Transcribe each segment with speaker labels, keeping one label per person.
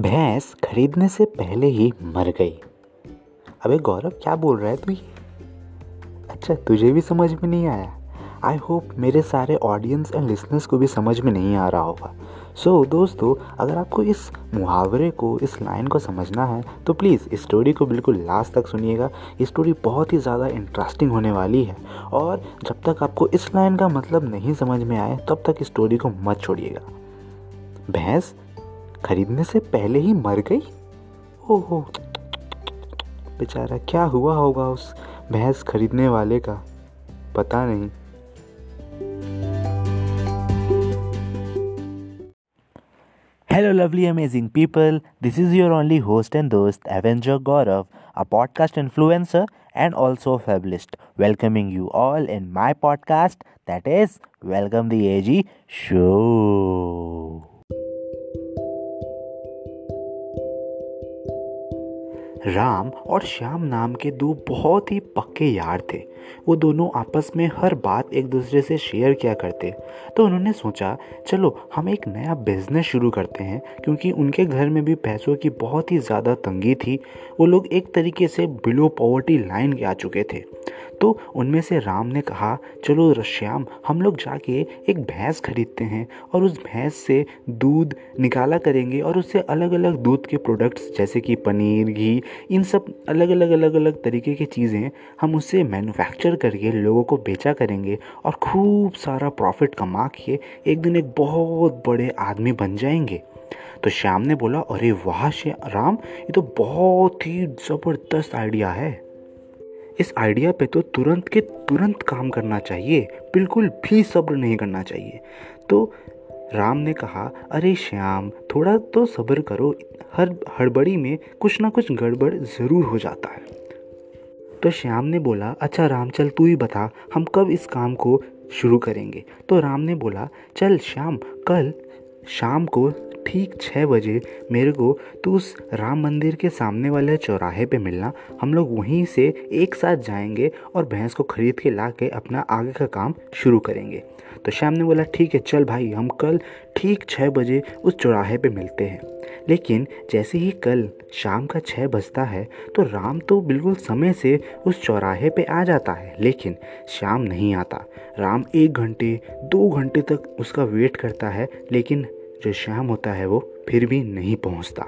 Speaker 1: भैंस खरीदने से पहले ही मर गई। अबे गौरव क्या बोल रहा है तू ये? अच्छा तुझे भी समझ में नहीं आया। आई होप मेरे सारे ऑडियंस एंड लिसनर्स को भी समझ में नहीं आ रहा होगा। सो so, दोस्तों अगर आपको इस मुहावरे को इस लाइन को समझना है तो प्लीज़ इस स्टोरी को बिल्कुल लास्ट तक सुनिएगा। ये स्टोरी बहुत ही ज़्यादा इंटरेस्टिंग होने वाली है। और जब तक आपको इस लाइन का मतलब नहीं समझ में आए तब तक इस स्टोरी को मत छोड़िएगा। भैंस खरीदने से पहले ही मर गई? ओहो। बेचारा, क्या हुआ होगा उस भैंस खरीदने वाले का? पता नहीं।
Speaker 2: Hello lovely amazing people this is your only host and दोस्त avenger Gaurav a podcast influencer and also fabulist welcoming you all in my podcast that is welcome the AG show
Speaker 1: Ram और श्याम नाम के दो बहुत ही पक्के यार थे। वो दोनों आपस में हर बात एक दूसरे से शेयर किया करते। तो उन्होंने सोचा, चलो, हम एक नया बिज़नेस शुरू करते हैं, क्योंकि उनके घर में भी पैसों की बहुत ही ज़्यादा तंगी थी। वो लोग एक तरीके से बिलो पॉवर्टी लाइन के आ चुके थे। तो उनमें से राम ने कहा, चलो, श्याम, हम लोग जाके एक भैंस खरीदते हैं और उस भैंस से दूध निकाला करेंगे और उससे अलग अलग दूध के प्रोडक्ट्स जैसे कि पनीर, घी, इन सब अलग अलग अलग अलग तरीके की चीज़ें हम उससे मैन्युफैक्चर करके लोगों को बेचा करेंगे और खूब सारा प्रॉफिट कमा के एक दिन एक बहुत बड़े आदमी बन जाएँगे। तो श्याम ने बोला, अरे वाह राम, ये तो बहुत ही ज़बरदस्त आइडिया है। इस आइडिया पे तो तुरंत के तुरंत काम करना चाहिए, बिल्कुल भी सब्र नहीं करना चाहिए। तो राम ने कहा, अरे श्याम, थोड़ा तो सब्र करो, हर, हड़बड़ी में कुछ ना कुछ गड़बड़ ज़रूर हो जाता है। तो श्याम ने बोला अच्छा राम, चल तू ही बता, हम कब इस काम को शुरू करेंगे? तो राम ने बोला, चल श्याम, कल शाम को ठीक छः बजे मेरे को तो उस राम मंदिर के सामने वाले चौराहे पे मिलना। हम लोग वहीं से एक साथ जाएँगे और भैंस को ख़रीद के ला के अपना आगे का काम शुरू करेंगे। तो श्याम ने बोला, ठीक है, चल भाई, हम कल ठीक छः बजे उस चौराहे पे मिलते हैं। लेकिन जैसे ही कल शाम का छः बजता है तो राम तो बिल्कुल समय से उस चौराहे पे आ जाता है, लेकिन श्याम नहीं आता। राम एक घंटे, दो घंटे तक उसका वेट करता है, लेकिन जो श्याम होता है वो फिर भी नहीं पहुँचता।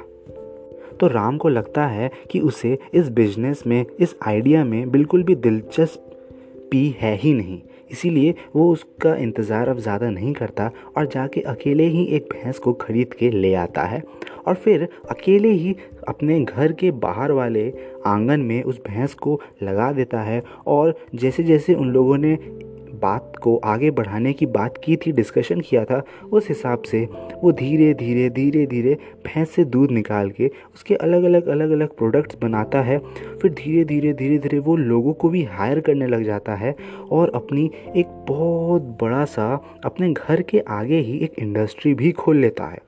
Speaker 1: तो राम को लगता है कि उसे इस बिज़नेस में, इस आइडिया में बिल्कुल भी दिलचस्पी है ही नहीं। इसीलिए वो उसका इंतज़ार अब ज़्यादा नहीं करता और जाके अकेले ही एक भैंस को ख़रीद के ले आता है। और फिर अकेले ही अपने घर के बाहर वाले आँगन में उस भैंस को लगा देता है और जैसे जैसे उन लोगों ने बात को आगे बढ़ाने की बात की थी डिस्कशन किया था, उस हिसाब से वो धीरे धीरे धीरे धीरे भैंस से दूध निकाल के उसके अलग अलग अलग अलग प्रोडक्ट्स बनाता है। फिर धीरे धीरे धीरे धीरे वो लोगों को भी हायर करने लग जाता है और अपनी एक बहुत बड़ा सा अपने घर के आगे ही एक इंडस्ट्री भी खोल लेता है।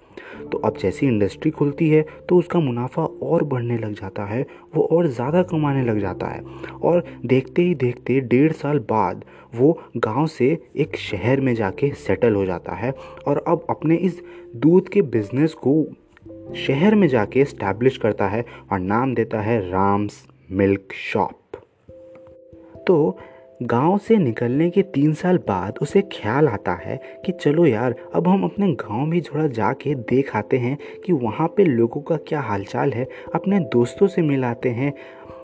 Speaker 1: तो अब जैसी इंडस्ट्री खुलती है तो उसका मुनाफा और बढ़ने लग जाता है, वो और ज़्यादा कमाने लग जाता है। और देखते ही देखते डेढ़ साल बाद वो गाँव से एक शहर में जाके सेटल हो जाता है और अब अपने इस दूध के बिज़नेस को शहर में जाके इस्टेब्लिश करता है और नाम देता है राम्स मिल्क शॉप। तो गाँव से निकलने के तीन साल बाद उसे ख्याल आता है कि चलो यार, अब हम अपने गाँव भी थोड़ा जाके देख आते हैं कि वहाँ पे लोगों का क्या हालचाल है, अपने दोस्तों से मिलाते हैं।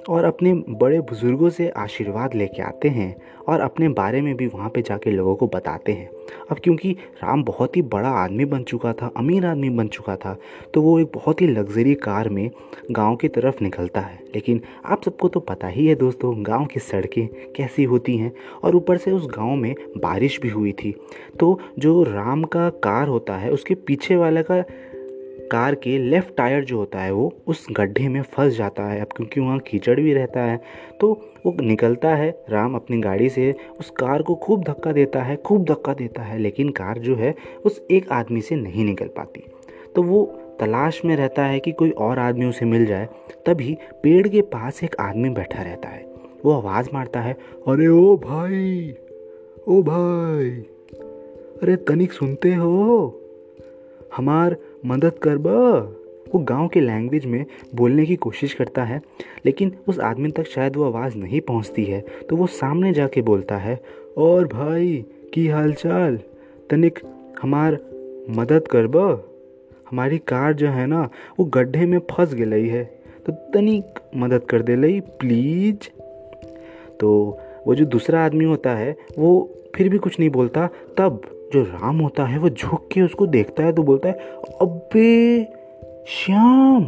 Speaker 1: और अपने बड़े बुज़ुर्गों से आशीर्वाद लेके आते हैं और अपने बारे में भी वहाँ पे जाके लोगों को बताते हैं। अब क्योंकि राम बहुत ही बड़ा आदमी बन चुका था, अमीर आदमी बन चुका था तो वो एक बहुत ही लग्जरी कार में गाँव की तरफ़ निकलता है। लेकिन आप सबको तो पता ही है दोस्तों, गाँव की सड़कें कैसी होती हैं और ऊपर से उस गाँव में बारिश भी हुई थी। तो जो राम का कार होता है, उसके पीछे वाला का कार के लेफ़्ट टायर जो होता है वो उस गड्ढे में फंस जाता है। अब क्योंकि वहाँ कीचड़ भी रहता है तो वो निकलता है। राम अपनी गाड़ी से उस कार को खूब धक्का देता है, खूब धक्का देता है, लेकिन कार जो है उस एक आदमी से नहीं निकल पाती। तो वो तलाश में रहता है कि कोई और आदमी उसे मिल जाए। तभी पेड़ के पास एक आदमी बैठा रहता है। वो आवाज़ मारता है, अरे ओ भाई ओ भाई, अरे तनिक सुनते हो? हमार मदद करब वो गाँव के लैंग्वेज में बोलने की कोशिश करता है, लेकिन उस आदमी तक शायद वो आवाज़ नहीं पहुँचती है। तो वो सामने जाके बोलता है, और भाई, की हालचाल? तनिक हमार मदद करब हमारी कार जो है ना, वो गड्ढे में फंस गई है। तो तनिक मदद कर दे लई प्लीज़ तो वो जो दूसरा आदमी होता है, वो फिर भी कुछ नहीं बोलता। तब जो राम होता है, वो झुक के उसको देखता है तो बोलता है, अबे, श्याम,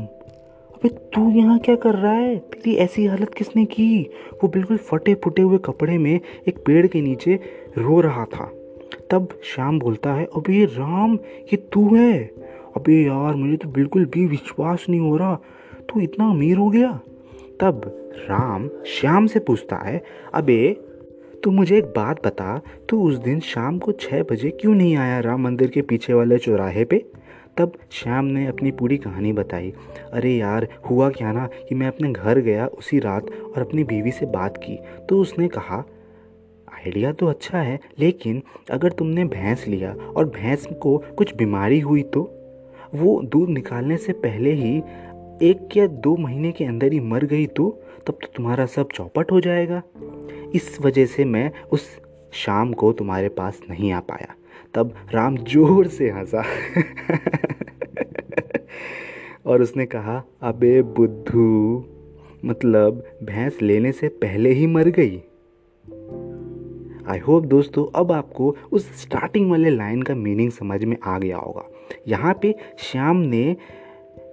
Speaker 1: अबे तू यहाँ क्या कर रहा है? तेरी ऐसी हालत किसने की? वो बिल्कुल फटे फुटे हुए कपड़े में एक पेड़ के नीचे रो रहा था। तब श्याम बोलता है, अबे राम, ये तू है? अबे यार, मुझे तो बिल्कुल भी विश्वास नहीं हो रहा। तू इतना अमीर हो गया? तब राम श्याम से पूछता है, अबे तू मुझे एक बात बता, तू उस दिन शाम को छः बजे क्यों नहीं आया राम मंदिर के पीछे वाले चौराहे पे? तब श्याम ने अपनी पूरी कहानी बताई। अरे यार, हुआ क्या ना कि मैं अपने घर गया उसी रात और अपनी बीवी से बात की तो उसने कहा, आइडिया तो अच्छा है, लेकिन अगर तुमने भैंस लिया और भैंस को कुछ बीमारी हुई तो? वो दूध निकालने से पहले ही एक या दो महीने के अंदर ही मर गई तो? तब तो तुम्हारा सब चौपट हो जाएगा। इस वजह से मैं उस शाम को तुम्हारे पास नहीं आ पाया। तब राम ज़ोर से हंसा। और उसने कहा, अबे बुद्धू मतलब भैंस लेने से पहले ही मर गई। आई होप दोस्तों, अब आपको उस स्टार्टिंग वाले लाइन का मीनिंग समझ में आ गया होगा। यहाँ पे श्याम ने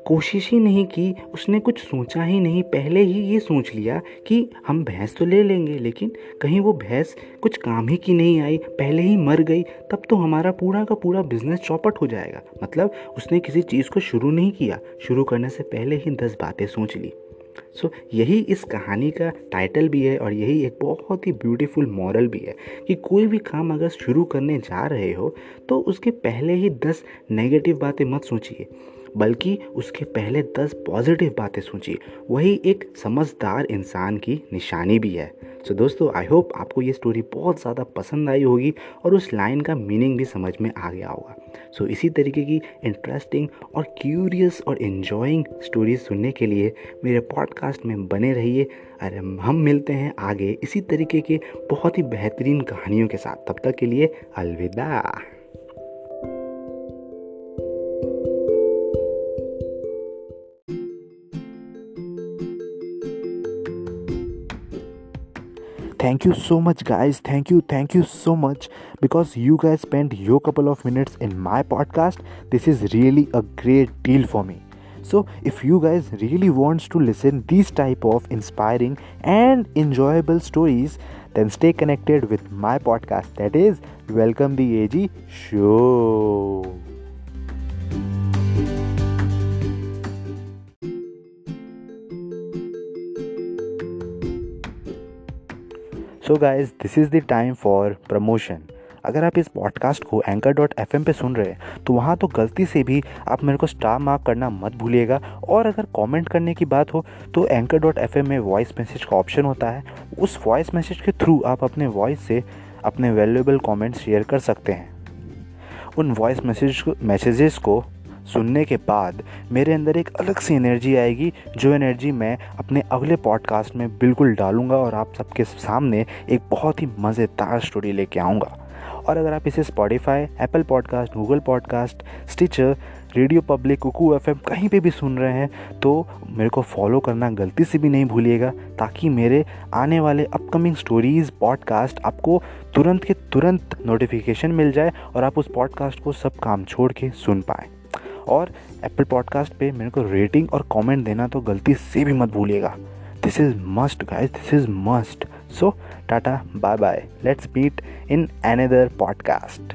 Speaker 1: कोशिश ही नहीं की उसने कुछ सोचा ही नहीं। पहले ही ये सोच लिया कि हम भैंस तो ले लेंगे लेकिन कहीं वो भैंस कुछ काम ही की नहीं आई। पहले ही मर गई तब तो हमारा पूरा का पूरा बिज़नेस चौपट हो जाएगा। मतलब उसने किसी चीज़ को शुरू नहीं किया। शुरू करने से पहले ही दस बातें सोच ली। सो so, यही इस कहानी का टाइटल भी है और यही एक बहुत ही ब्यूटीफुल मॉरल भी है कि कोई भी काम अगर शुरू करने जा रहे हो तो उसके पहले ही दस नेगेटिव बातें मत सोचिए। बल्कि उसके पहले दस पॉजिटिव बातें सोचिए वही एक समझदार इंसान की निशानी भी है। सो so, दोस्तों आई होप आपको ये स्टोरी बहुत ज़्यादा पसंद आई होगी और उस लाइन का मीनिंग भी समझ में आ गया होगा। सो so, इसी तरीके की इंटरेस्टिंग और क्यूरियस और इन्जॉइंग स्टोरीज सुनने के लिए मेरे पॉडकास्ट में बने रहिए। और हम मिलते हैं आगे इसी तरीके के बहुत ही बेहतरीन कहानियों के साथ। तब तक के लिए अलविदा। Thank you so much guys. Thank you thank you so much. Because you guys spent your couple of minutes in my podcast this is really a great deal for me. So if you guys really wants to listen these type of inspiring and enjoyable stories then stay connected with my podcast. That is welcome the ag show so guys this is the time for promotion अगर आप इस podcast को anchor dot F पे सुन रहे हैं तो वहाँ तो गलती से भी आप मेरे को स्टार मार्क करना मत भूलिएगा। और अगर कमेंट करने की बात हो तो एंकर डॉट एफ़ में वॉइस मैसेज का ऑप्शन होता है। उस वॉइस मैसेज के थ्रू आप अपने वॉइस से अपने वैल्यूएबल कमेंट्स शेयर कर सकते हैं। उन वॉइस मैसेज मैसेजेस को सुनने के बाद मेरे अंदर एक अलग सी एनर्जी आएगी, जो एनर्जी मैं अपने अगले पॉडकास्ट में बिल्कुल डालूँगा और आप सबके सामने एक बहुत ही मज़ेदार स्टोरी लेके आऊँगा। और अगर आप इसे Spotify Apple podcast Google podcast Stitcher radio public Kuku FM कहीं पे भी सुन रहे हैं तो मेरे को फॉलो करना गलती से भी नहीं भूलिएगा, ताकि मेरे आने वाले अपकमिंग स्टोरीज़ पॉडकास्ट आपको तुरंत के तुरंत नोटिफिकेशन मिल जाए और आप उस पॉडकास्ट को सब काम छोड़ के सुन पाएँ। और एप्पल पॉडकास्ट पे मेरे को रेटिंग और कमेंट देना तो गलती से भी मत भूलिएगा। This is must guys this is must so tata bye bye let's meet in another podcast